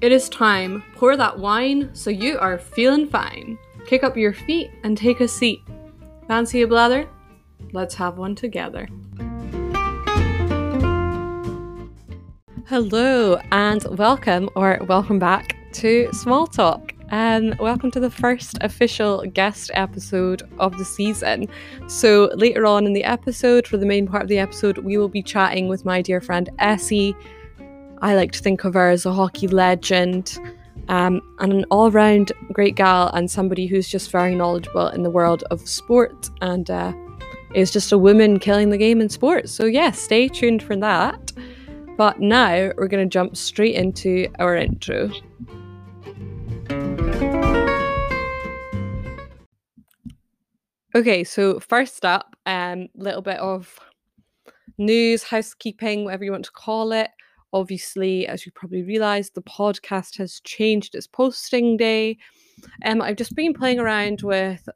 It is time. Pour that wine so you are feeling fine. Kick up your feet and take a seat. Fancy a blather? Let's have one together. Hello and welcome or welcome back to Small Talk. And welcome to the first official guest episode of the season. So, later on in the episode, for the main part of the episode, we will be chatting with my dear friend Essie I like to think of her as a hockey legend um, and an all round great gal and somebody who's just very knowledgeable in the world of sport and uh, is just a woman killing the game in sport. So, yeah, stay tuned for that. But now we're going to jump straight into our intro. Okay, so first up, a um, little bit of news, housekeeping, whatever you want to call it. Obviously, as you probably realized, the podcast has changed its posting day. Um, I've just been playing around with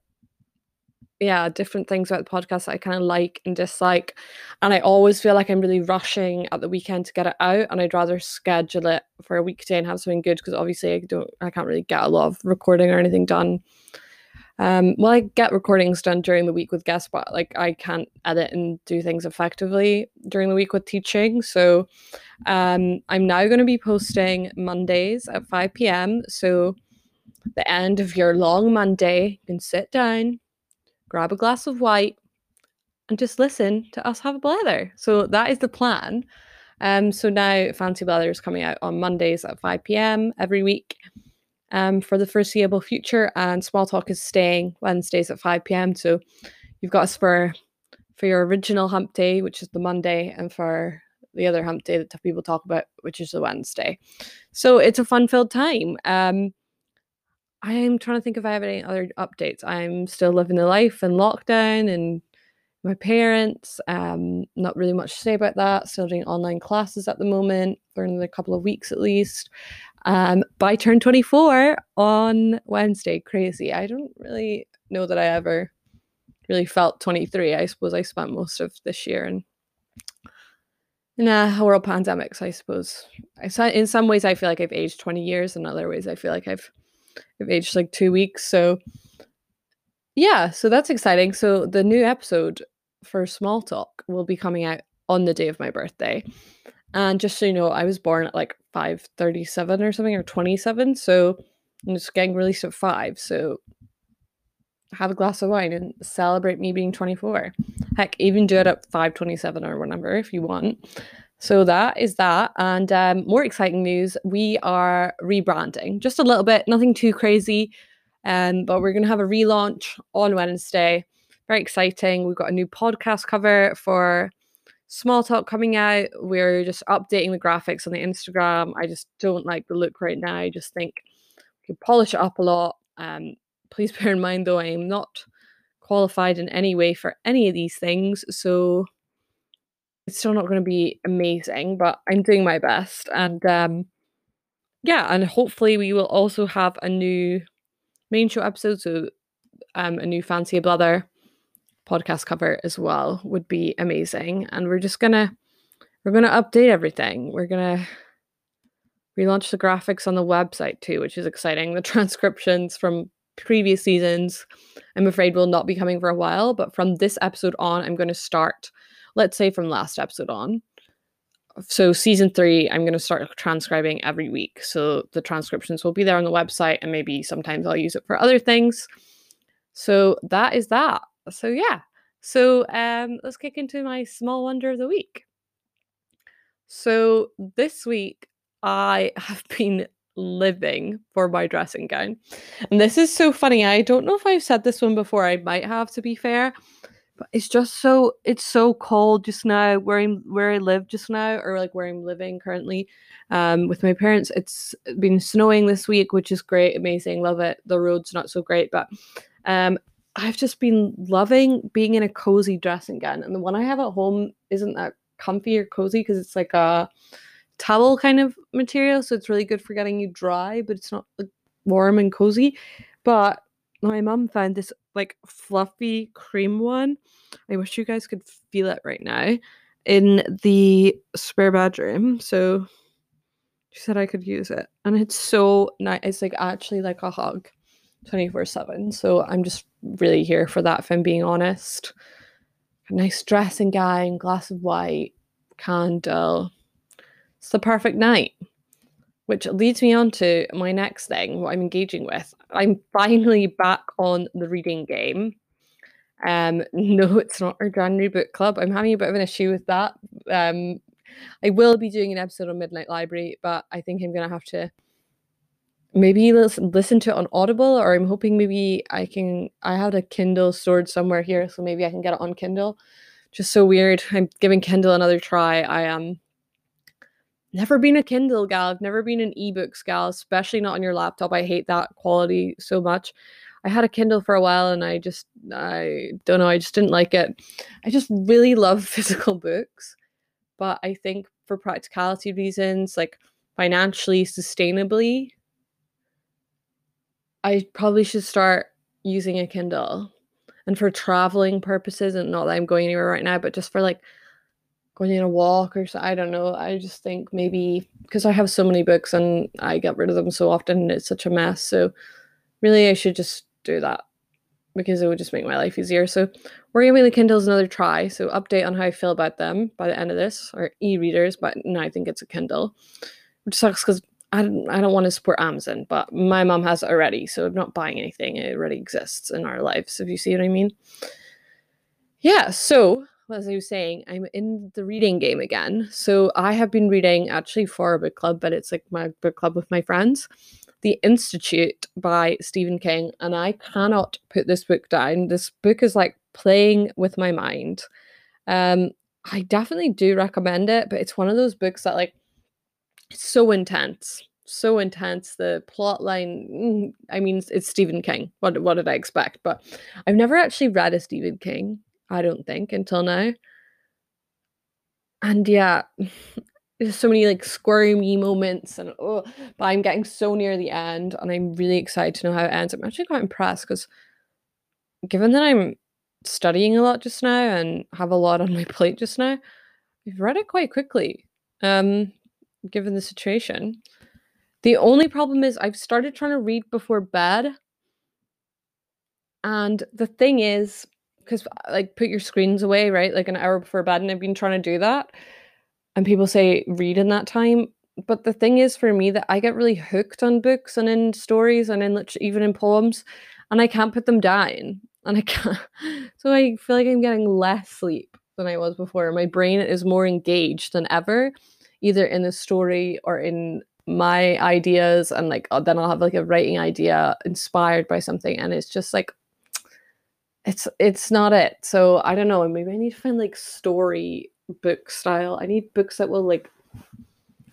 yeah, different things about the podcast that I kind of like and dislike. And I always feel like I'm really rushing at the weekend to get it out. And I'd rather schedule it for a weekday and have something good because obviously I don't I can't really get a lot of recording or anything done um, well, I get recordings done during the week with guests, but like I can't edit and do things effectively during the week with teaching. So um, I'm now going to be posting Mondays at 5 p.m. So the end of your long Monday, you can sit down, grab a glass of white, and just listen to us have a blather. So that is the plan. Um, so now Fancy Blather is coming out on Mondays at 5 p.m. every week um, for the foreseeable future. And Small Talk is staying Wednesdays at 5 p.m. So you've got us for for your original hump day, which is the Monday, and for the other hump day that people talk about, which is the Wednesday. So it's a fun filled time. Um, I'm trying to think if I have any other updates. I'm still living the life in lockdown and my parents. Um, not really much to say about that. Still doing online classes at the moment for another couple of weeks at least. Um, but I turned 24 on Wednesday. Crazy. I don't really know that I ever really felt 23. I suppose I spent most of this year in in a world pandemic. So I suppose I in some ways I feel like I've aged 20 years, in other ways I feel like I've I've aged like two weeks. So yeah, so that's exciting. So the new episode for Small Talk will be coming out on the day of my birthday. And just so you know, I was born at like 537 or something or 27. So it's getting released at 5. So have a glass of wine and celebrate me being 24. Heck, even do it at 527 or whatever if you want. So that is that. And um, more exciting news we are rebranding just a little bit, nothing too crazy. Um, but we're going to have a relaunch on Wednesday. Very exciting. We've got a new podcast cover for small talk coming out. We're just updating the graphics on the Instagram. I just don't like the look right now. I just think we could polish it up a lot. Um, please bear in mind though, I am not qualified in any way for any of these things, so it's still not going to be amazing, but I'm doing my best. And um, yeah, and hopefully we will also have a new main show episode, so um, a new Fancy Blather podcast cover as well would be amazing. And we're just gonna we're gonna update everything. We're gonna relaunch the graphics on the website too, which is exciting. The transcriptions from previous seasons, I'm afraid will not be coming for a while, but from this episode on, I'm to start, let's say from last episode on. So, season three, I'm to start transcribing every week. So, the transcriptions will be there on the website, and maybe sometimes I'll use it for other things. So, that is that so yeah. So um, let's kick into my small wonder of the week. So this week I have been living for my dressing gown. And this is so funny. I don't know if I've said this one before. I might have to be fair. But it's just so it's so cold just now where I'm where I live just now or like where I'm living currently um with my parents. It's been snowing this week, which is great, amazing, love it. The road's not so great, but um I've just been loving being in a cozy dressing gown. And the one I have at home isn't that comfy or cozy because it's like a towel kind of material. So it's really good for getting you dry, but it's not like warm and cozy. But my mom found this like fluffy cream one. I wish you guys could feel it right now in the spare bedroom. So She said I could use it. And it's so nice. It's like actually like a hug 24 7. So I'm just really here for that, if I'm being honest. A nice dressing gown, glass of white, candle. It's the perfect night. Which leads me on to my next thing, what I'm engaging with. I'm finally back on the reading game. Um, no, it's not our January book club. I'm having a bit of an issue with that. Um, I will be doing an episode on Midnight Library, but I think I'm gonna have to maybe listen, listen to it on Audible, or I'm hoping maybe I can. I had a Kindle stored somewhere here, so maybe I can get it on Kindle. Just so weird. I'm giving Kindle another try. I am. Um, never been a Kindle gal. I've never been an ebooks gal, especially not on your laptop. I hate that quality so much. I had a Kindle for a while and I just I don't know, I just didn't like it. I just really love physical books, but I think for practicality reasons, like financially, sustainably, I probably should start using a Kindle. And for traveling purposes, and not that I'm going anywhere right now, but just for like going on a walk or so, I don't know. I just think maybe because I have so many books and I get rid of them so often, and it's such a mess. So really, I should just do that because it would just make my life easier. So we're giving the Kindles another try. So update on how I feel about them by the end of this, or e-readers, but now I think it's a Kindle, which sucks because I don't, I don't want to support Amazon, but my mom has it already, so I'm not buying anything. It already exists in our lives, if you see what I mean. Yeah, so as I was saying, I'm in the reading game again. So I have been reading actually for a book club, but it's like my book club with my friends. The Institute by Stephen King, and I cannot put this book down. This book is like playing with my mind. Um, I definitely do recommend it, but it's one of those books that like so intense, so intense. The plot line, mm, I mean, it's Stephen King. What what did I expect? But I've never actually read a Stephen King. I don't think until now. And yeah, there's so many like squirmy moments and oh but i'm getting so near the end and i'm really excited to know how it ends i'm actually quite impressed because given that i'm studying a lot just now and have a lot on my plate just now i've read it quite quickly um given the situation. The only problem is i've started trying to read before bed. And the thing is because like put your screens away right like an hour before bed and i've been trying to do that. And people say read in that time. But the thing is for me that i get really hooked on books and in stories and in even in poems and i can't put them down. And i can't so i feel like i'm getting less sleep than i was before. My brain is more engaged than ever either in the story or in my ideas and like uh, then i'll have like a writing idea inspired by something and it's just like it's it's not it so i don't know maybe i need to find like story book style. I need books that will like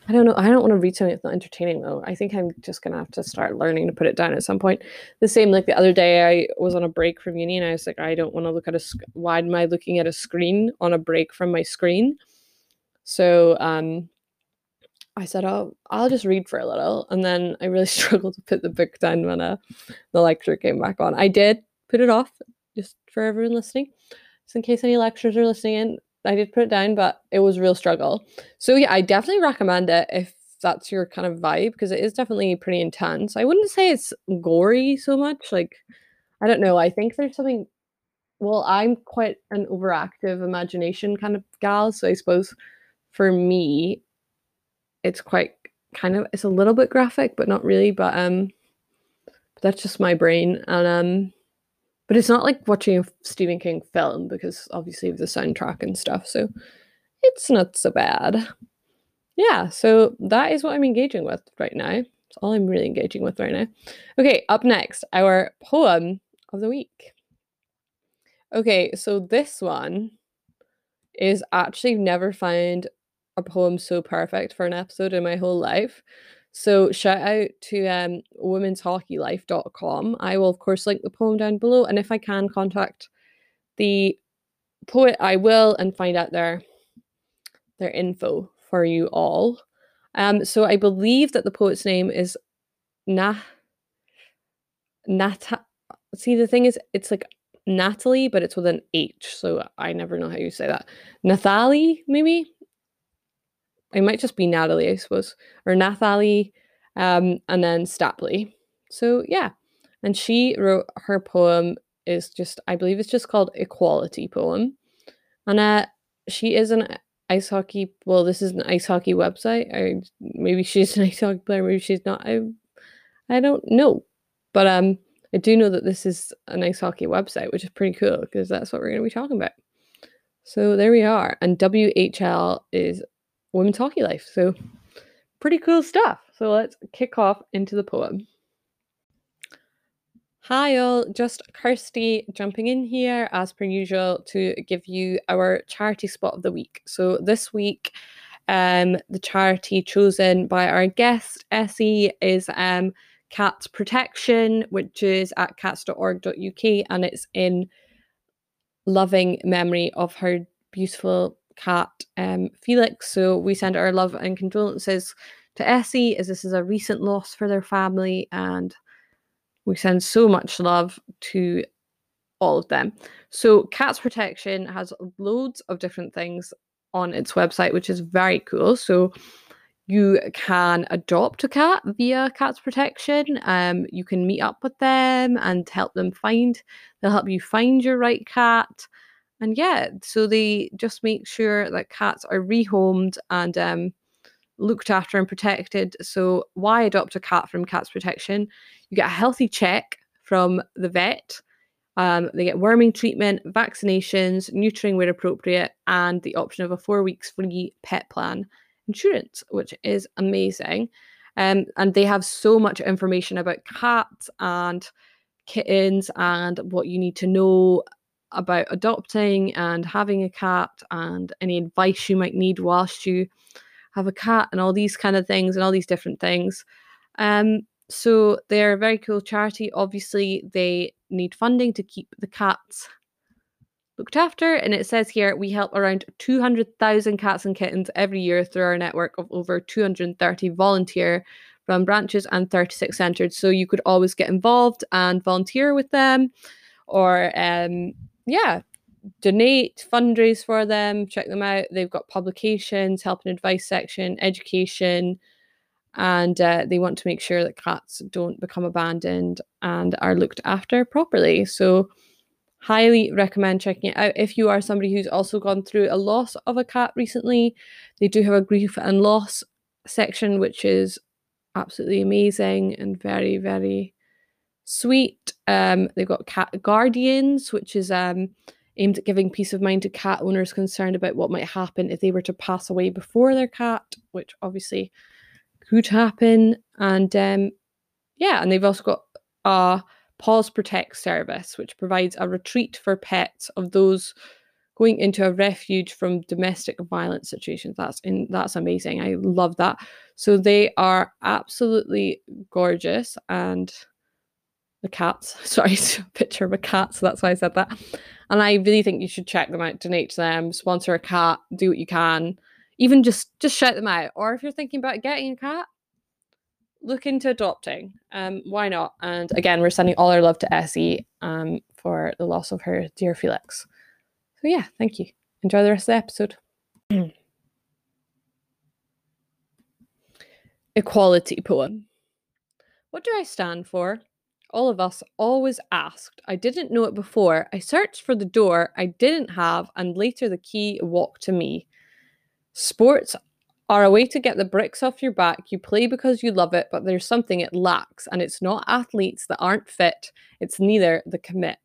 I don't know. I don't want to read something that's not entertaining though. I think I'm just gonna have to start learning to put it down at some point. The same like the other day, I was on a break from uni and I was like, I don't want to look at a. Sc- Why am I looking at a screen on a break from my screen? So um, I said, oh, I'll just read for a little, and then I really struggled to put the book down when uh, the lecture came back on. I did put it off, just for everyone listening, just in case any lecturers are listening in. I did put it down, but it was real struggle. So yeah, I definitely recommend it if that's your kind of vibe because it is definitely pretty intense. I wouldn't say it's gory so much. Like, I don't know. I think there's something. Well, I'm quite an overactive imagination kind of gal, so I suppose for me, it's quite kind of it's a little bit graphic, but not really. But um, that's just my brain, and um, but it's not like watching a Stephen King film because obviously of the soundtrack and stuff. So it's not so bad. Yeah, so that is what I'm engaging with right now. It's all I'm really engaging with right now. Okay, up next, our poem of the week. Okay, so this one is actually never found a poem so perfect for an episode in my whole life. So shout out to um, womenshockeylife.com. I will, of course, link the poem down below. And if I can contact the poet, I will and find out their, their info for you all. Um, so I believe that the poet's name is Na Nata. See, the thing is, it's like Natalie, but it's with an H. So I never know how you say that. Nathalie, maybe? It might just be Natalie, I suppose, or Nathalie, um, and then Stapley. So yeah, and she wrote her poem is just I believe it's just called Equality Poem, and uh, she is an ice hockey. Well, this is an ice hockey website. Or maybe she's an ice hockey player. Maybe she's not. I I don't know, but um, I do know that this is an ice hockey website, which is pretty cool because that's what we're going to be talking about. So there we are, and WHL is Women's Hockey Life. So pretty cool stuff. So let's kick off into the poem. Hi all, just Kirsty jumping in here as per usual to give you our charity spot of the week. So this week, um, the charity chosen by our guest Essie is um, Cats Protection, which is at cats.org.uk and it's in loving memory of her beautiful cat um, Felix. So we send our love and condolences to Essie as this is a recent loss for their family and we send so much love to all of them. So, Cats Protection has loads of different things on its website, which is very cool. So, you can adopt a cat via Cats Protection. Um, you can meet up with them and help them find, they'll help you find your right cat. And yeah, so they just make sure that cats are rehomed and um, looked after and protected. So, why adopt a cat from Cats Protection? You get a healthy check from the vet. Um, they get worming treatment, vaccinations, neutering where appropriate, and the option of a four weeks free pet plan insurance, which is amazing. Um, and they have so much information about cats and kittens and what you need to know about adopting and having a cat and any advice you might need whilst you have a cat and all these kind of things and all these different things. Um, so they're a very cool charity. Obviously, they need funding to keep the cats looked after. And it says here we help around 200,000 cats and kittens every year through our network of over 230 volunteer run branches and 36 centres. So you could always get involved and volunteer with them or, um, yeah, donate, fundraise for them, check them out. They've got publications, help and advice section, education, and uh, they want to make sure that cats don't become abandoned and are looked after properly. So, highly recommend checking it out if you are somebody who's also gone through a loss of a cat recently. They do have a grief and loss section, which is absolutely amazing and very, very sweet. Um, they've got cat guardians, which is um aimed at giving peace of mind to cat owners concerned about what might happen if they were to pass away before their cat, which obviously could happen. And um, yeah, and they've also got a Paws Protect service, which provides a retreat for pets of those going into a refuge from domestic violence situations. That's in that's amazing. I love that. So they are absolutely gorgeous and the cats. Sorry, a picture of a cat, so that's why I said that. And I really think you should check them out, donate to them, sponsor a cat, do what you can. Even just just shout them out. Or if you're thinking about getting a cat, look into adopting. Um, why not? And again, we're sending all our love to Essie um, for the loss of her dear Felix. So yeah, thank you. Enjoy the rest of the episode. Equality poem. What do I stand for? All of us always asked. I didn't know it before. I searched for the door I didn't have, and later the key walked to me. Sports are a way to get the bricks off your back. You play because you love it, but there's something it lacks, and it's not athletes that aren't fit, it's neither the commit.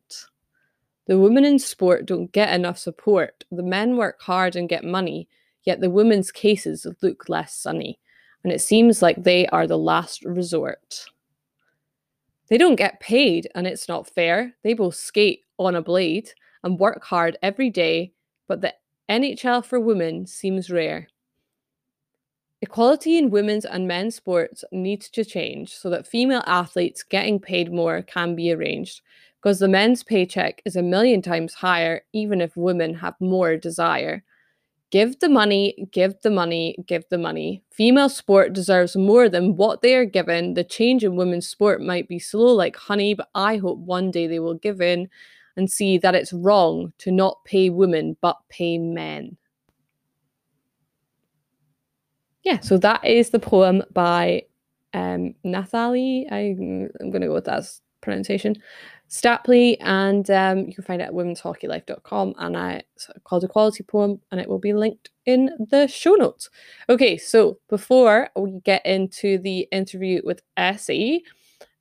The women in sport don't get enough support. The men work hard and get money, yet the women's cases look less sunny, and it seems like they are the last resort. They don't get paid and it's not fair. They both skate on a blade and work hard every day, but the NHL for women seems rare. Equality in women's and men's sports needs to change so that female athletes getting paid more can be arranged because the men's paycheck is a million times higher even if women have more desire. Give the money, give the money, give the money. Female sport deserves more than what they are given. The change in women's sport might be slow like honey, but I hope one day they will give in and see that it's wrong to not pay women but pay men. yeah, so that is the poem by um, Nathalie. I, I'm going to go with that pronunciation. Stapley, and um, you can find it at womenshockeylife.com. And I called quality Poem, and it will be linked in the show notes. Okay, so before we get into the interview with Essie,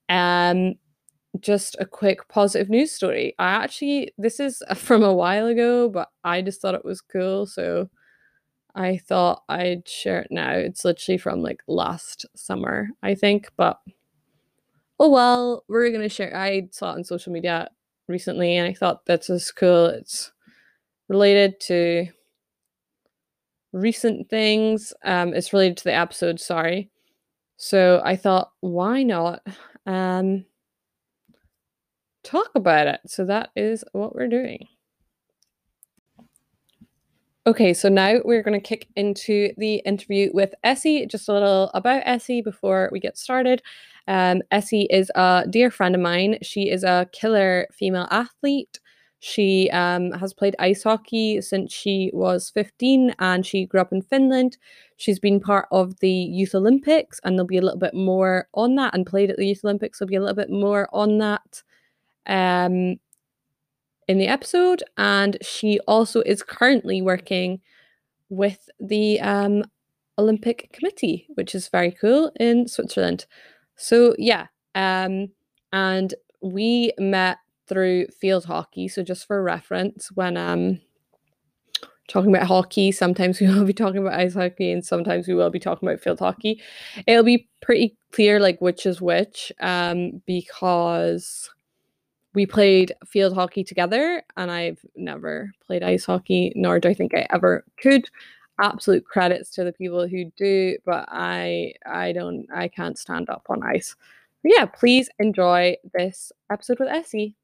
um, just a quick positive news story. I actually, this is from a while ago, but I just thought it was cool. So I thought I'd share it now. It's literally from like last summer, I think. But oh well, we're to share. I saw it on social media recently and I thought that's as cool. It's related to recent things. Um, it's related to the episode, sorry. So I thought, why not? Um, talk about it. So that is what we're doing. Okay, so now we're going to kick into the interview with Essie. Just a little about Essie before we get started. Um, Essie is a dear friend of mine. She is a killer female athlete. She um, has played ice hockey since she was 15 and she grew up in Finland. She's been part of the Youth Olympics, and there'll be a little bit more on that, and played at the Youth Olympics. There'll be a little bit more on that um, in the episode. And she also is currently working with the um, Olympic Committee, which is very cool in Switzerland. So, yeah. Um, and we met through field hockey. So, just for reference, when um, talking about hockey, sometimes we will be talking about ice hockey and sometimes we will be talking about field hockey. It'll be pretty clear, like, which is which, um, because we played field hockey together and I've never played ice hockey, nor do I think I ever could. Absolute credits to the people who do, but I I don't I can't stand up on ice. But yeah, please enjoy this episode with Essie.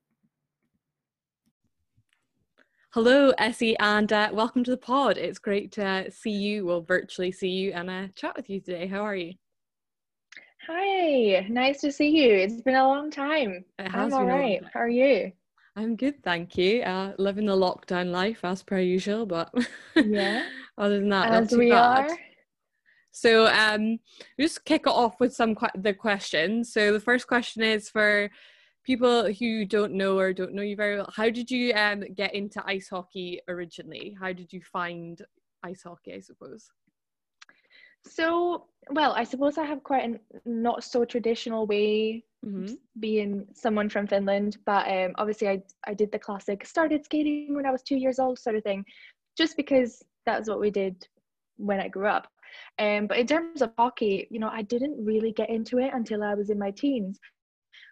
Hello, Essie, and uh, welcome to the pod. It's great to see you, well, virtually see you, and uh, chat with you today. How are you? Hi, nice to see you. It's been a long time. It has I'm all right. How are you? I'm good, thank you. Uh, living the lockdown life as per usual, but yeah. other than that, as we bad. are. So, um, just kick it off with some qu- the questions. So, the first question is for people who don't know or don't know you very well. How did you um get into ice hockey originally? How did you find ice hockey? I suppose. So, well, I suppose I have quite a not so traditional way mm-hmm. being someone from Finland, but um, obviously I I did the classic started skating when I was two years old sort of thing, just because that's what we did when I grew up. Um, but in terms of hockey, you know, I didn't really get into it until I was in my teens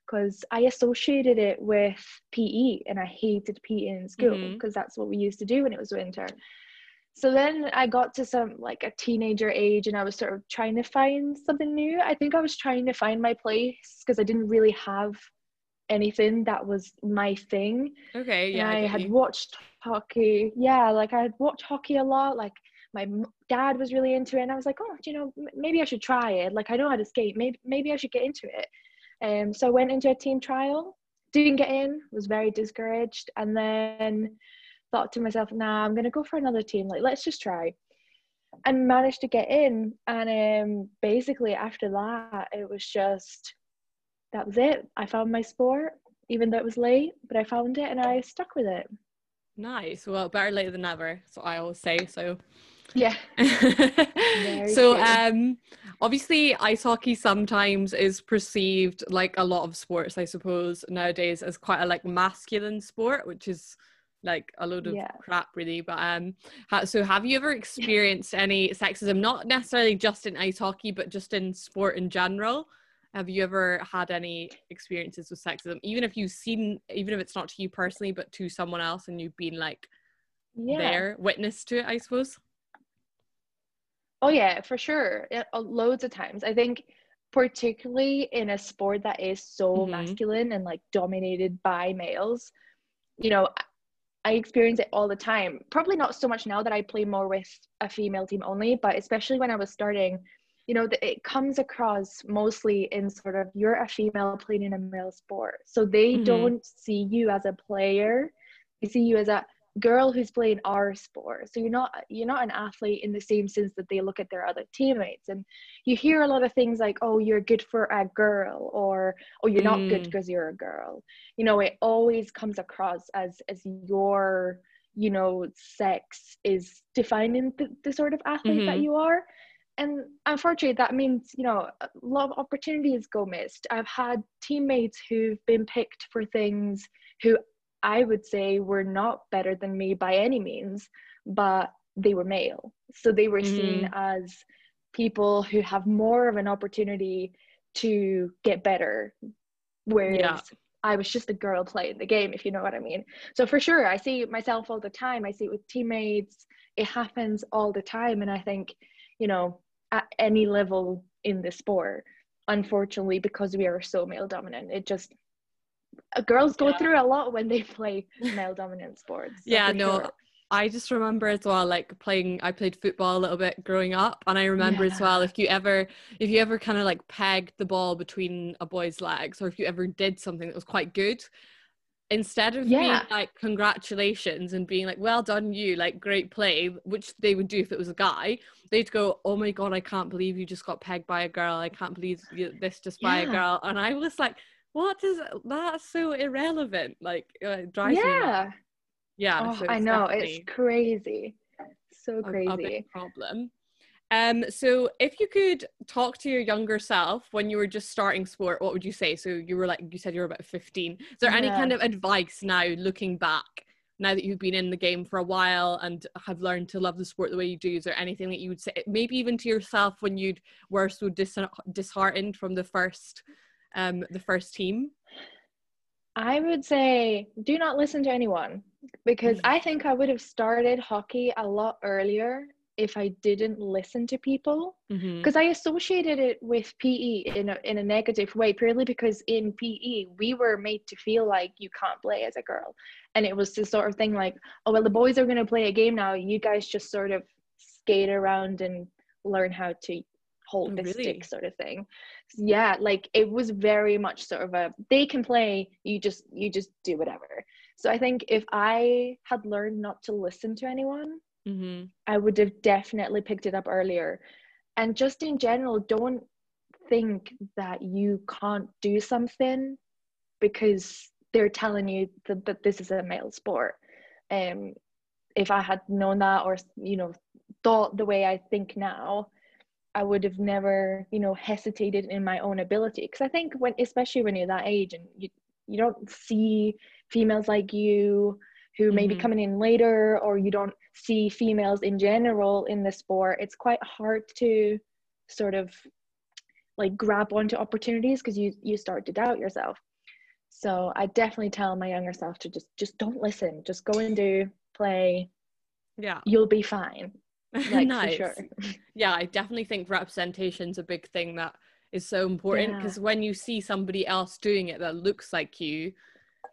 because I associated it with PE and I hated PE in school because mm-hmm. that's what we used to do when it was winter so then i got to some like a teenager age and i was sort of trying to find something new. I think i was trying to find my place because i didn't really have anything that was my thing. Okay yeah and i, I had you. watched hockey. Yeah like i had watched hockey a lot. Like my dad was really into it and i was like oh you know maybe i should try it. Like i know how to skate. Maybe maybe i should get into it. Um so i went into a team trial. Didn't get in. Was very discouraged. And then thought to myself, nah, I'm gonna go for another team. Like, let's just try. And managed to get in. And um, basically after that, it was just that was it. I found my sport, even though it was late, but I found it and I stuck with it. Nice. Well, better late than never. So I always say. So yeah. so true. um obviously ice hockey sometimes is perceived like a lot of sports I suppose nowadays as quite a like masculine sport which is like a load of yeah. crap really but um ha- so have you ever experienced any sexism not necessarily just in ice hockey but just in sport in general have you ever had any experiences with sexism even if you've seen even if it's not to you personally but to someone else and you've been like yeah. there witness to it i suppose oh yeah for sure uh, loads of times i think particularly in a sport that is so mm-hmm. masculine and like dominated by males you know I experience it all the time. Probably not so much now that I play more with a female team only, but especially when I was starting, you know, it comes across mostly in sort of you're a female playing in a male sport. So they mm-hmm. don't see you as a player. They see you as a girl who's playing our sport. So you're not you're not an athlete in the same sense that they look at their other teammates. And you hear a lot of things like oh you're good for a girl or oh you're not good because mm. you're a girl. You know it always comes across as as your you know sex is defining the, the sort of athlete mm-hmm. that you are. And unfortunately that means you know a lot of opportunities go missed. I've had teammates who've been picked for things who i would say were not better than me by any means but they were male so they were mm. seen as people who have more of an opportunity to get better whereas yeah. I was just a girl playing the game, if you know what I mean. So for sure, I see myself all the time. I see it with teammates. It happens all the time. And I think, you know, at any level in the sport, unfortunately, because we are so male dominant, it just Uh, girls go yeah. through a lot when they play male dominant sports. Yeah, no. Sure. I just remember as well, like playing. I played football a little bit growing up, and I remember yeah. as well if you ever, if you ever kind of like pegged the ball between a boy's legs, or if you ever did something that was quite good, instead of yeah. being like congratulations and being like well done you like great play which they would do if it was a guy they'd go oh my god i can't believe you just got pegged by a girl i can't believe you, this just by yeah. a girl and i was like what is that's so irrelevant like drives yeah me yeah oh, so i know it's crazy so crazy a, a problem um, so if you could talk to your younger self when you were just starting sport, what would you say? So you were like you said you were about 15. Is there yeah. any kind of advice now looking back, now that you've been in the game for a while and have learned to love the sport the way you do? Is there anything that you would say maybe even to yourself when you were so dis- disheartened from the first um the first team? I would say do not listen to anyone because mm. I think I would have started hockey a lot earlier if I didn't listen to people because mm-hmm. I associated it with PE in a, in a negative way purely because in PE we were made to feel like you can't play as a girl and it was this sort of thing like oh well the boys are going to play a game now you guys just sort of skate around and learn how to oh, really? sort of thing yeah like it was very much sort of a they can play you just you just do whatever so I think if I had learned not to listen to anyone mm-hmm. I would have definitely picked it up earlier. And just in general, don't think that you can't do something because they're telling you that, that this is a male sport. Um, if I had known that or, you know, thought the way I think now, I would have never, you know, hesitated in my own ability. Because I think when, especially when you're that age and you, you don't see females like you who mm-hmm. may be mm-hmm. coming in later or you don't see females in general in the sport it's quite hard to sort of like grab onto opportunities because you you start to doubt yourself so i definitely tell my younger self to just just don't listen just go and do play yeah you'll be fine like nice. sure yeah i definitely think representation's a big thing that is so important because yeah. when you see somebody else doing it that looks like you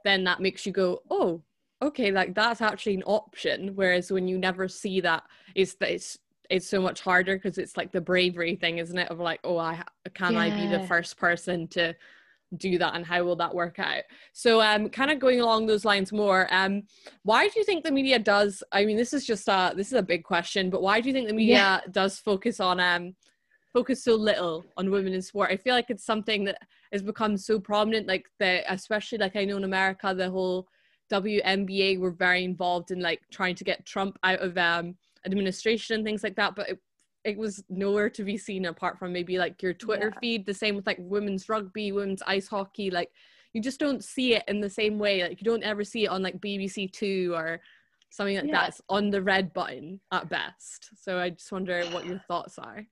then that makes you go oh okay like that's actually an option whereas when you never see that it's that it's it's so much harder because it's like the bravery thing isn't it of like oh i can yeah. i be the first person to do that and how will that work out so um kind of going along those lines more um why do you think the media does i mean this is just a this is a big question but why do you think the media yeah. does focus on um focus so little on women in sport i feel like it's something that has become so prominent like the especially like i know in america the whole WNBA were very involved in like trying to get Trump out of um, administration and things like that, but it, it was nowhere to be seen apart from maybe like your Twitter yeah. feed. The same with like women's rugby, women's ice hockey. Like you just don't see it in the same way. Like you don't ever see it on like BBC Two or something like yeah. that's on the red button at best. So I just wonder what your thoughts are.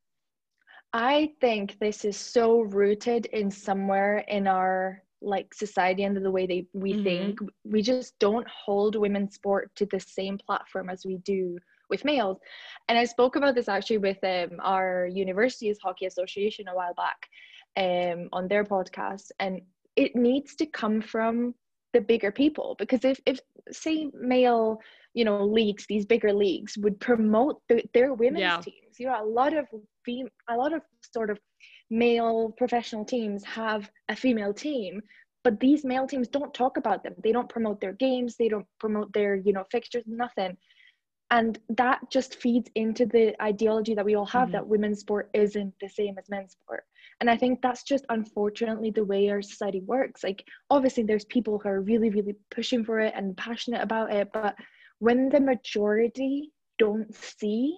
I think this is so rooted in somewhere in our like society and the way they we mm-hmm. think we just don't hold women's sport to the same platform as we do with males. And i spoke about this actually with um, our university's hockey association a while back um, on their podcast and it needs to come from the bigger people because if, if say male you know leagues these bigger leagues would promote the, their women's yeah. teams you know a lot of fem- a lot of sort of male professional teams have a female team but these male teams don't talk about them. They don't promote their games. They don't promote their you know fixtures nothing and that just feeds into the ideology that we all have mm-hmm. that women's sport isn't the same as men's sport and i think that's just unfortunately the way our society works like obviously there's people who are really really pushing for it and passionate about it but when the majority don't see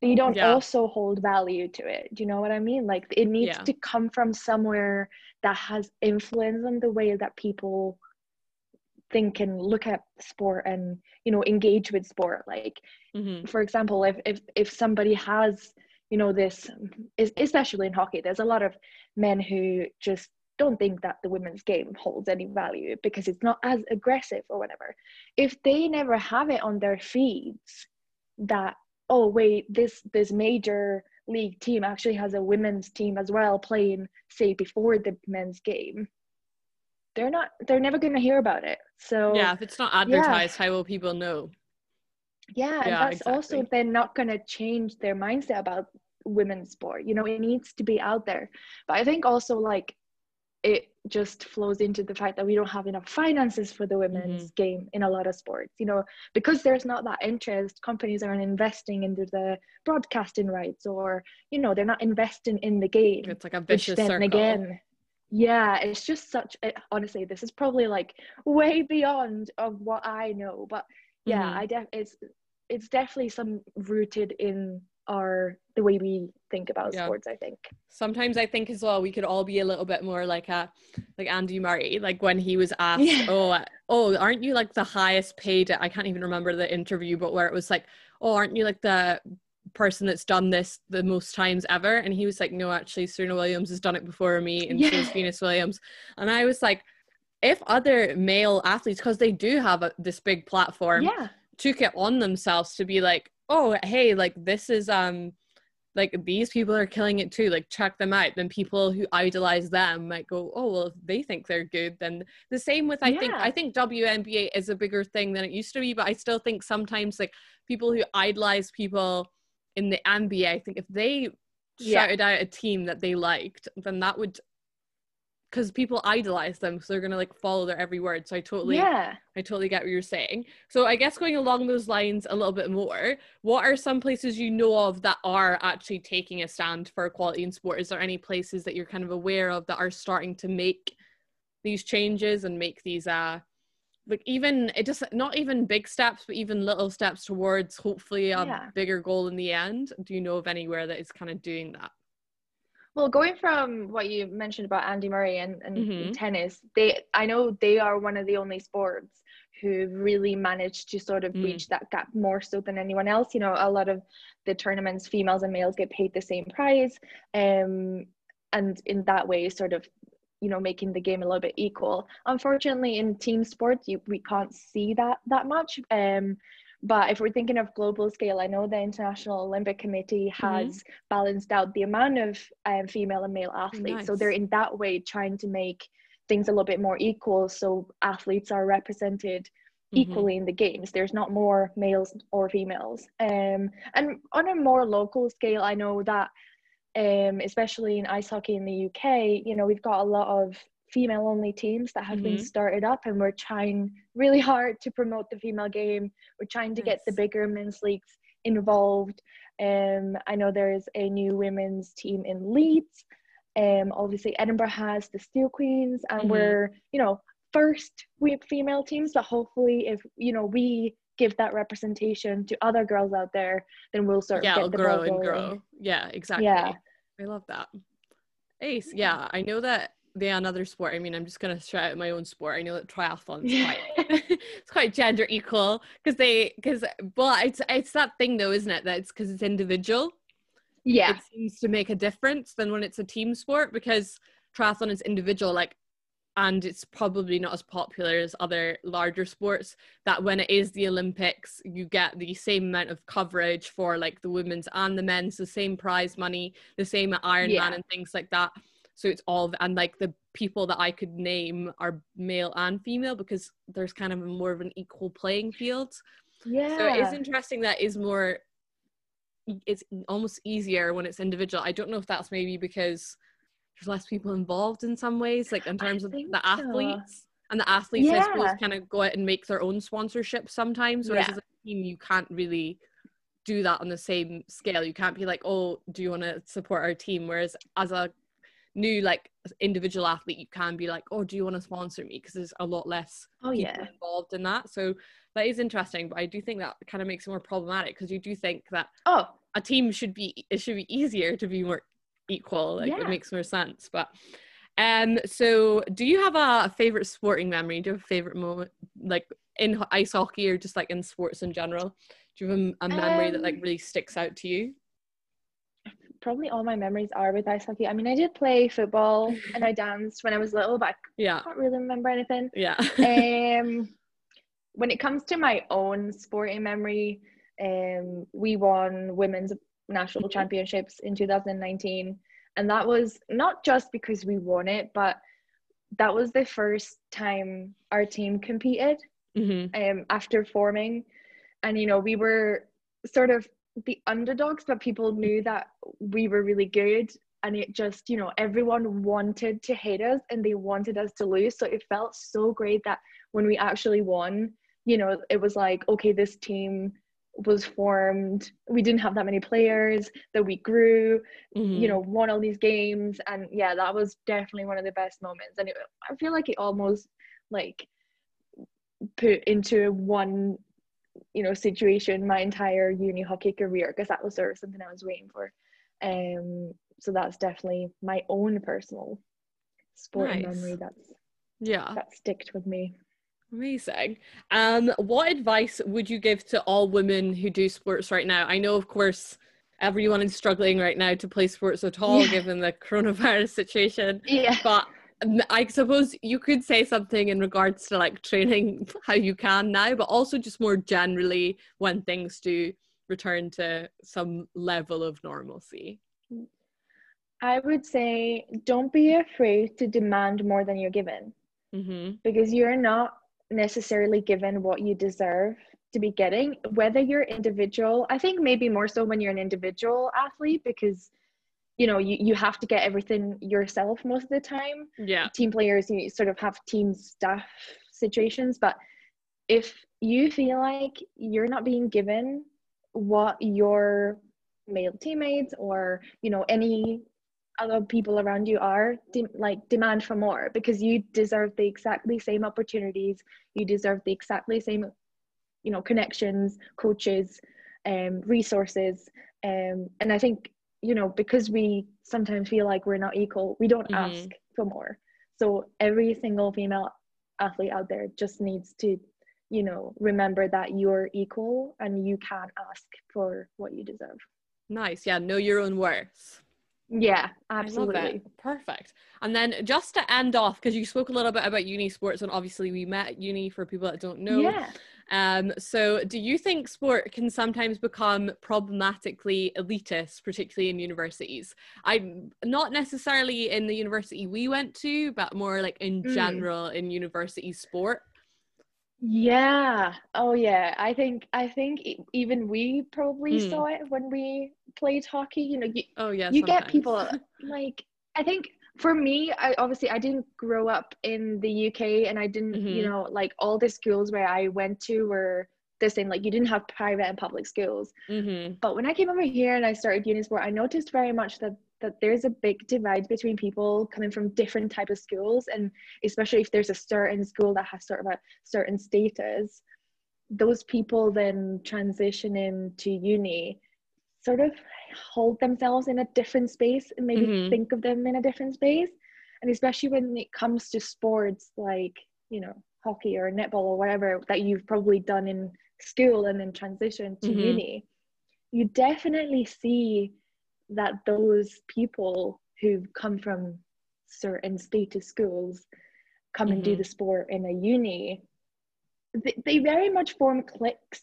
they don't yeah. also hold value to it do you know what i mean like it needs yeah. to come from somewhere that has influence on the way that people think and look at sport and you know engage with sport like mm-hmm. for example if if if somebody has you know this especially in hockey there's a lot of men who just don't think that the women's game holds any value because it's not as aggressive or whatever if they never have it on their feeds that oh wait this this major league team actually has a women's team as well playing say before the men's game they're not they're never going to hear about it. So yeah if it's not advertised yeah. how will people know? Yeah, and that's exactly. also then not going to change their mindset about women's sport. You know it needs to be out there. But i think also like it just flows into the fact that we don't have enough finances for the women's mm-hmm. game in a lot of sports you know because there's not that interest. Companies aren't investing into the broadcasting rights or you know they're not investing in the game. It's like a vicious circle. again yeah it's just such it, honestly this is probably like way beyond of what i know but yeah mm-hmm. i def it's it's definitely some rooted in our the way we think about yeah. sports i think sometimes i think as well we could all be a little bit more like a like andy murray like when he was asked yeah. oh uh, oh aren't you like the highest paid i can't even remember the interview but where it was like oh aren't you like the person that's done this the most times ever. And he was like no actually serena williams has done it before me and yeah. so venus williams. And i was like if other male athletes because they do have a, this big platform yeah. took it on themselves to be like oh hey like this is um like these people are killing it too. Like check them out. Then people who idolize them might go oh well if they think they're good then the same with i yeah. think i think WNBA is a bigger thing than it used to be but i still think sometimes like people who idolize people in the NBA, I think if they yeah. shouted out a team that they liked, then that would because people idolize them, so they're gonna like follow their every word. So I totally, yeah, I totally get what you're saying. So I guess going along those lines a little bit more, what are some places you know of that are actually taking a stand for equality in sport? Is there any places that you're kind of aware of that are starting to make these changes and make these uh like even it just not even big steps but even little steps towards hopefully a yeah. bigger goal in the end do you know of anywhere that is kind of doing that well going from what you mentioned about andy murray and, and mm-hmm. tennis they i know they are one of the only sports who really managed to sort of mm. bridge that gap more so than anyone else you know a lot of the tournaments females and males get paid the same prize um, and in that way sort of you know making the game a little bit equal unfortunately in team sports you, we can't see that that much um but if we're thinking of global scale i know the international olympic committee mm-hmm. has mm-hmm. balanced out the amount of um, female and male athletes nice. so they're in that way trying to make things a little bit more equal so athletes are represented mm-hmm. equally in the games there's not more males or females um, and on a more local scale i know that um, especially in ice hockey in the UK, you know, we've got a lot of female only teams that have mm-hmm. been started up and we're trying really hard to promote the female game. We're trying to nice. get the bigger men's leagues involved. Um, I know there's a new women's team in Leeds. Um, obviously Edinburgh has the Steel Queens and mm-hmm. we're, you know, first we female teams, but hopefully if, you know, we give that representation to other girls out there, then we'll start yeah, get the grow and grow. Yeah, exactly. Yeah. I love that. Ace, yeah, I know that they another sport. I mean, I'm just gonna shout out my own sport. I know that triathlon is quite it's quite gender equal because they because well, it's it's that thing though, isn't it? That it's because it's individual. Yeah, it seems to make a difference than when it's a team sport because triathlon is individual. Like and it's probably not as popular as other larger sports that when it is the olympics you get the same amount of coverage for like the women's and the men's the same prize money the same at ironman yeah. and things like that. So it's all and like the people that i could name are male and female because there's kind of more of an equal playing field. Yeah so it is interesting that is more it's almost easier when it's individual. I don't know if that's maybe because there's less people involved in some ways, like in terms of the so. athletes. And the athletes, I suppose, kind of go out and make their own sponsorship sometimes. Whereas Yeah. as a team, you can't really do that on the same scale. You can't be like, oh, do you want to support our team? Whereas as a new like individual athlete, you can be like, oh, do you want to sponsor me? Because there's a lot less Oh yeah. involved in that. So that is interesting, but I do think that kind of makes it more problematic because you do think that Oh, a team should be it should be easier to be more equal. Like Yeah. it makes more sense. But um, so do you have a favorite sporting memory? Do you have a favorite moment, like in ice hockey or just like in sports in general? Do you have a, a memory that like Um, really sticks out to you? probably all my memories are with ice hockey. I mean, I did play football and I danced when I was little, but I Yeah, can't really remember anything. yeah, um, when it comes to my own sporting memory, um, we won women's national championships in 2019, and that was not just because we won it, but that was the first time our team competed hmm um, after forming, and you know we were sort of the underdogs, but people knew that we were really good. And it just, you know, everyone wanted to hate us and they wanted us to lose. So it felt so great that when we actually won, you know, it was like, okay, this team was formed. We didn't have that many players, that we grew, Mm-hmm. you know, won all these games. And yeah, that was definitely one of the best moments. And it, I feel like it almost like put into one, you know, situation my entire uni hockey career because that was sort of something I was waiting for. Um, so that's definitely my own personal sporting Nice. memory that's yeah. that sticked with me. Amazing. Um, what advice would you give to all women who do sports right now? I know, of course, everyone is struggling right now to play sports at all, Yeah. given the coronavirus situation. Yeah. But I suppose you could say something in regards to like training how you can now, but also just more generally when things do return to some level of normalcy. I would say don't be afraid to demand more than you're given Mm-hmm. because you're not necessarily given what you deserve to be getting, whether you're individual. I think maybe more so when you're an individual athlete because you know you, you have to get everything yourself most of the time. Yeah. Team players, you sort of have team staff situations, but if you feel like you're not being given what your male teammates or you know any other people around you are de- like demand for more because you deserve the exactly same opportunities you deserve the exactly same you know connections coaches um resources um and i think you know because we sometimes feel like we're not equal we don't Mhm. ask for more so every single female athlete out there just needs to you know remember that you're equal and you can ask for what you deserve Nice. Yeah. Know your own worth. Yeah absolutely. Perfect. And then just to end off, because you spoke a little bit about uni sports, and obviously we met at uni for people that don't know. yeah Um, so do you think sport can sometimes become problematically elitist, particularly in universities? I'm not necessarily in the university we went to, but more like in Mm. general in university sport. Yeah. Oh, yeah. I think I think even we probably Mm. saw it when we played hockey. You know, you, Oh yeah. you get people like I think for me, I obviously I didn't grow up in the UK, and I didn't, you Mhm. know, like all the schools where I went to were the same. Like you didn't have private and public schools. Mhm. But when I came over here and I started Unisport, I noticed very much that that there's a big divide between people coming from different type of schools, and especially if there's a certain school that has sort of a certain status, those people then transition into uni, sort of hold themselves in a different space and maybe Mhm. think of them in a different space, and especially when it comes to sports like you know hockey or netball or whatever that you've probably done in school and then transition to Mhm. uni you definitely see that those people who've come from certain status schools come and do Mhm. the sport in a uni they, they very much form cliques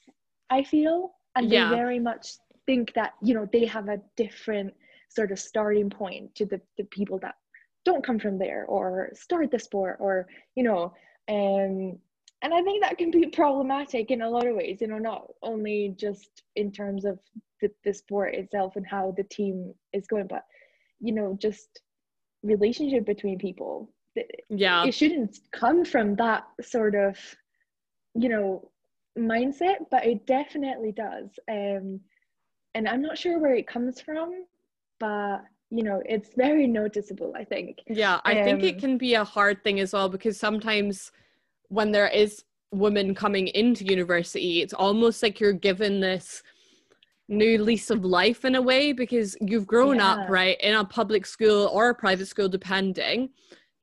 i feel and Yeah. they very much think that you know they have a different sort of starting point to the, the people that don't come from there or start the sport or you know um and i think that can be problematic in a lot of ways you know not only just in terms of the, the sport itself and how the team is going but you know just relationship between people. Yeah. it shouldn't come from that sort of you know mindset but it definitely does. Um and i'm not sure where it comes from but you know it's very noticeable i think. Yeah i um, think it um, can be a hard thing as well because sometimes when there is women coming into university it's almost like you're given this new lease of life in a way because you've grown yeah. up right in a public school or a private school depending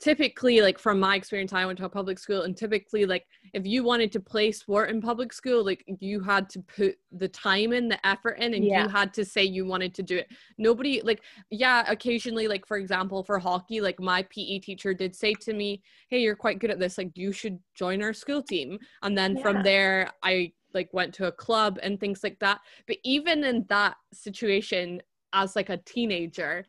typically like from my experience i went to a public school and typically like if you wanted to play sport in public school like you had to put the time in the effort in and yeah. you had to say you wanted to do it nobody like yeah occasionally like for example for hockey like my pe teacher did say to me hey you're quite good at this like you should join our school team and then yeah. from there i like went to a club and things like that but even in that situation as like a teenager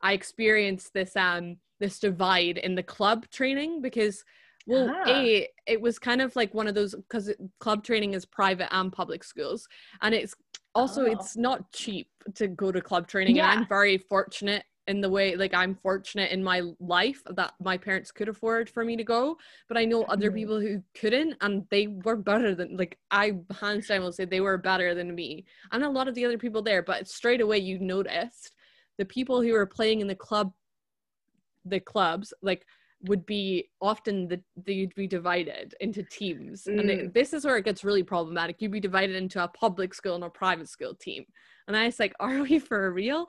i experienced this um this divide in the club training because well ah. a it was kind of like one of those because club training is private and public schools and it's also oh. it's not cheap to go to club training yeah. and i'm very fortunate in the way like i'm fortunate in my life that my parents could afford for me to go but i know other mm-hmm. people who couldn't and they were better than like i hands down will say they were better than me and a lot of the other people there but straight away you noticed the people who were playing in the club the clubs like would be often the they'd be divided into teams. Mm. and it, this is where it gets really problematic. You'd be divided into a public school and a private school team. And i was like are we for real?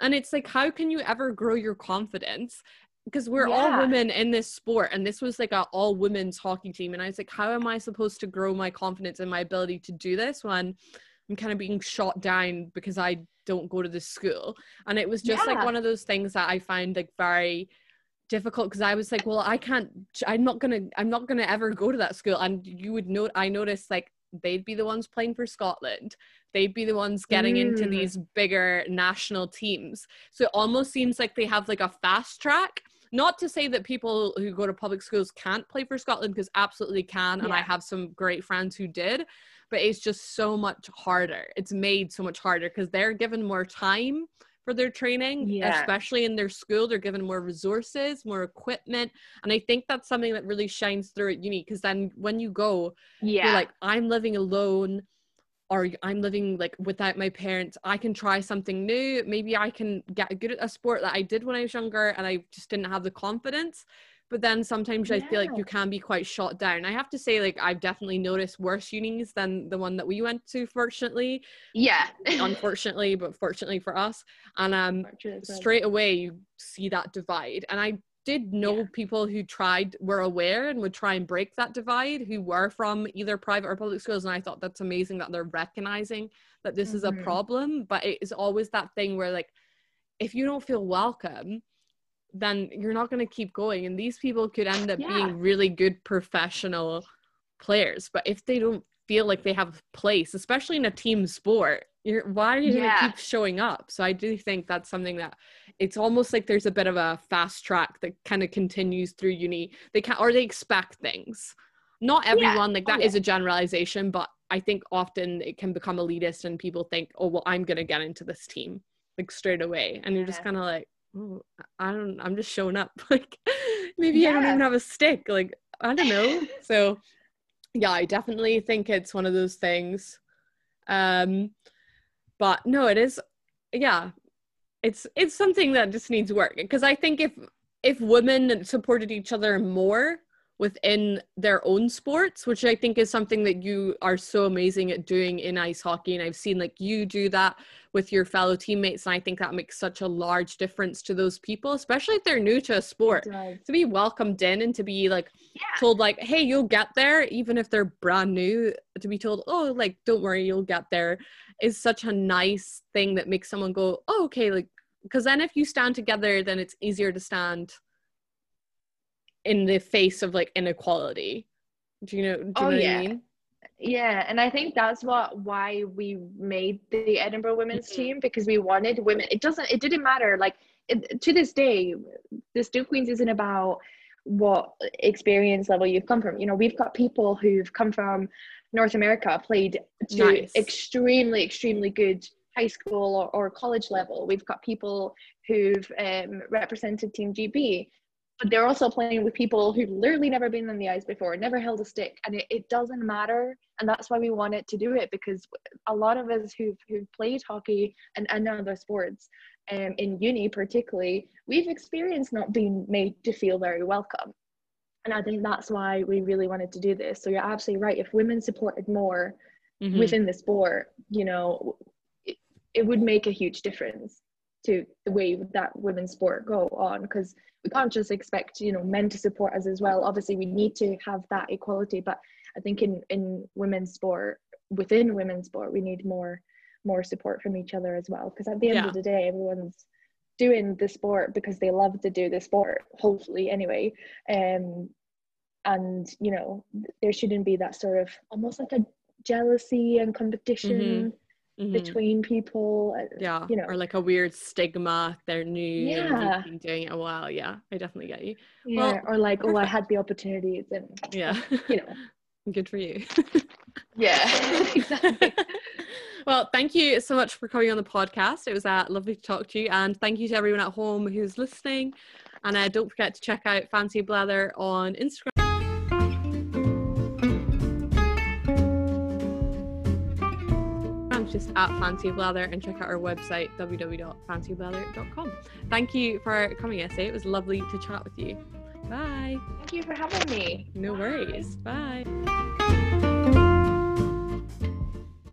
And it's like how can you ever grow your confidence? Because we're yeah. all women in this sport and this was like a all women's hockey team. And i was like how am i supposed to grow my confidence and my ability to do this when i'm kind of being shot down because i don't go to this school. And it was just yeah. like one of those things that i find like very difficult because i was like well i can't i'm not gonna i'm not gonna ever go to that school. And you would note i noticed like they'd be the ones playing for scotland. They'd be the ones getting mm. into these bigger national teams. So it almost seems like they have like a fast track not to say that people who go to public schools can't play for scotland because absolutely can and yeah. i have some great friends who did but it's just so much harder. It's made so much harder because they're given more time for their training, yeah. especially in their school. They're given more resources, more equipment. And I think that's something that really shines through at uni because then when you go, yeah. you're like, I'm living alone or I'm living like without my parents. I can try something new. Maybe I can get good at a sport that I did when I was younger and I just didn't have the confidence but then sometimes yeah. I feel like you can be quite shot down. I have to say, like, I've definitely noticed worse unis than the one that we went to, fortunately. Yeah. Unfortunately, but fortunately for us. And um straight away you see that divide. And I did know yeah. people who tried were aware and would try and break that divide who were from either private or public schools and i thought that's amazing that they're recognizing that this mm-hmm. is a mm-hmm. problem but it is always that thing where like if you don't feel welcome then you're not going to keep going and these people could end up yeah. being really good professional players but if they don't feel like they have a place especially in a team sport you're why are you yeah. going to keep showing up so i do think that's something that it's almost like there's a bit of a fast track that kind of continues through uni they can or they expect things not everyone yeah. like that oh, is a generalization but i think often it can become elitist and people think oh well i'm going to get into this team like straight away and you're just kind of like oh, I don't, I'm just showing up. like maybe yeah. I don't even have a stick. Like, I don't know. so yeah, I definitely think it's one of those things. Um, but no, it is, yeah, it's, it's something that just needs work. Because I think if, if women supported each other more, within their own sports, which I think is something that you are so amazing at doing in ice hockey. And I've seen like you do that with your fellow teammates. And I think that makes such a large difference to those people, especially if they're new to a sport. To be welcomed in and to be like yeah. told, like, hey, you'll get there, even if they're brand new, to be told, oh, like, don't worry, you'll get there is such a nice thing that makes someone go, oh, okay, like, because then if you stand together, then it's easier to stand in the face of like inequality. Do you know? Do you oh, know yeah. I mean? Yeah, and I think that's what why we made the Edinburgh women's mm-hmm. team because we wanted women. It doesn't. It didn't matter. Like it, to this day, the Still Queens isn't about what experience level you've come from. You know, we've got people who've come from North America, played to nice. extremely, extremely good high school or, or college level. We've got people who've um, represented Team GB, but they're also playing with people who've literally never been on the ice before, never held a stick, and it, it doesn't matter. And that's why we wanted to do it because a lot of us who've, who've played hockey and, and other sports, um, in uni particularly, we've experienced not being made to feel very welcome. And I think that's why we really wanted to do this. So you're absolutely right. If women supported more mm-hmm. within the sport, you know, it, would make a huge difference to the way that women's sport go on because we can't just expect you know men to support us as well. Obviously we need to have that equality but i think in in women's sport within women's sport we need more more support from each other as well because at the end yeah. of the day everyone's doing the sport because they love to do the sport hopefully anyway. Um and you know there shouldn't be that sort of almost like a jealousy and competition mm-hmm mm-hmm. between people. Uh, yeah, you know, or like a weird stigma. They're new. Yeah, and doing it a while. Yeah, I definitely get you. Yeah, well, or like, perfect. oh, I had the opportunities, and yeah, you know, good for you. yeah, exactly. Well, thank you so much for coming on the podcast. It was uh, lovely to talk to you, and thank you to everyone at home who's listening. And uh, don't forget to check out Fancy Blather on Instagram. Just at Fancy Blather and check out our website www.fancyblather.com. Thank you for coming, Essay. It was lovely to chat with you. Bye. Thank you for having me. No Bye. worries. Bye.